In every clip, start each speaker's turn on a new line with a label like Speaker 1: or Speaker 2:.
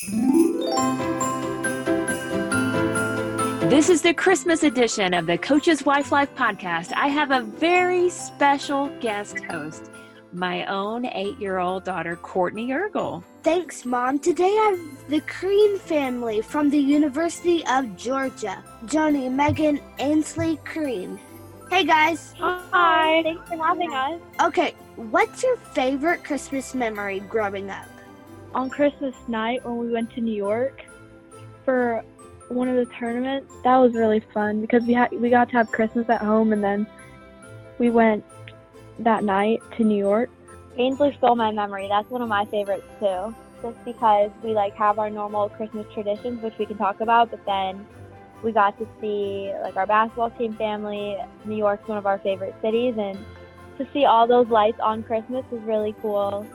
Speaker 1: This is the Christmas edition of the Coach's Wife Life podcast. I have a very special guest host, my own eight year old daughter, Courtney Ergel.
Speaker 2: Thanks, Mom. Today I have the Crean family from the University of Georgia Joani, Megan, Ainsley, Crean. Hey guys.
Speaker 3: Hi. Thanks for having us.
Speaker 2: Okay, what's your favorite Christmas memory growing up?
Speaker 3: On Christmas night when we went to New York for one of the tournaments, that was really fun because we had we got to have Christmas at home and then we went that night to New York.
Speaker 4: Ainsley stole my memory. That's one of my favorites too. Just because we like have our normal Christmas traditions, which we can talk about, but then we got to see like our basketball team family. New York's one of our favorite cities, and to see all those lights on Christmas was really cool.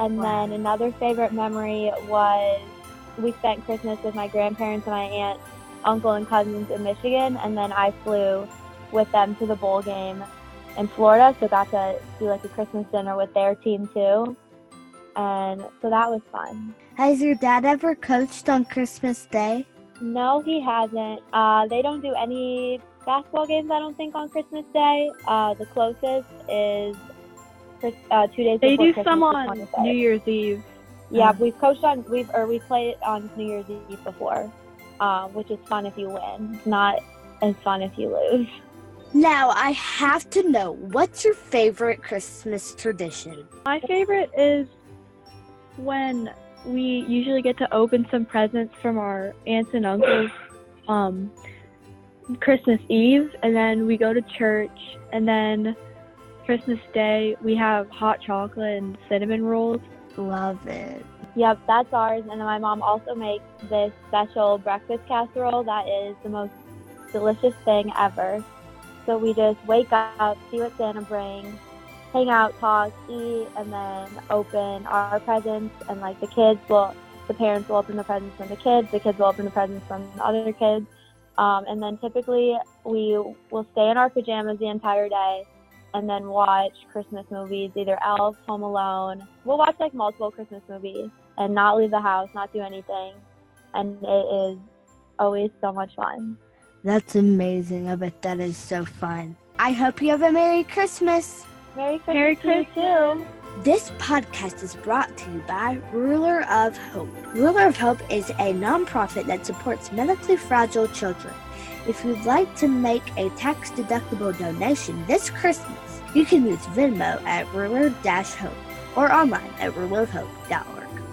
Speaker 4: And wow. then another favorite memory was we spent Christmas with my grandparents and my aunt, uncle, and cousins in Michigan, and then I flew with them to the bowl game in Florida, so got to do like a Christmas dinner with their team too. And so that was fun.
Speaker 2: Has your dad ever coached on Christmas Day?
Speaker 4: No, he hasn't. Uh, they don't do any basketball games, I don't think, on Christmas Day. Uh, the closest is uh, two days
Speaker 3: they
Speaker 4: before
Speaker 3: do
Speaker 4: Christmas
Speaker 3: some on New Year's Eve.
Speaker 4: Yeah, we've coached on we've or we played on New Year's Eve before, uh, which is fun if you win. It's not as fun if you lose.
Speaker 2: Now I have to know what's your favorite Christmas tradition?
Speaker 3: My favorite is when we usually get to open some presents from our aunts and uncles um, Christmas Eve, and then we go to church, and then Christmas Day we have hot chocolate and cinnamon rolls.
Speaker 2: Love it.
Speaker 4: Yep, that's ours. And then my mom also makes this special breakfast casserole that is the most delicious thing ever. So we just wake up, see what Santa brings, hang out, talk, eat, and then open our presents. And like the kids will, the parents will open the presents from the kids, the kids will open the presents from the other kids. Um, and then typically we will stay in our pajamas the entire day and then watch Christmas movies, either Elf, Home Alone. We'll watch like multiple Christmas movies and not leave the house, not do anything. And it is always so much fun.
Speaker 2: That's amazing. I bet that is so fun. I hope you have a Merry Christmas.
Speaker 4: Merry Christmas,
Speaker 3: Merry Christmas
Speaker 4: too.
Speaker 2: This podcast is brought to you by Ruler of Hope. Ruler of Hope is a nonprofit that supports medically fragile children. If you'd like to make a tax deductible donation this Christmas, you can use Venmo at ruler-hope or online at rulerofhope.org.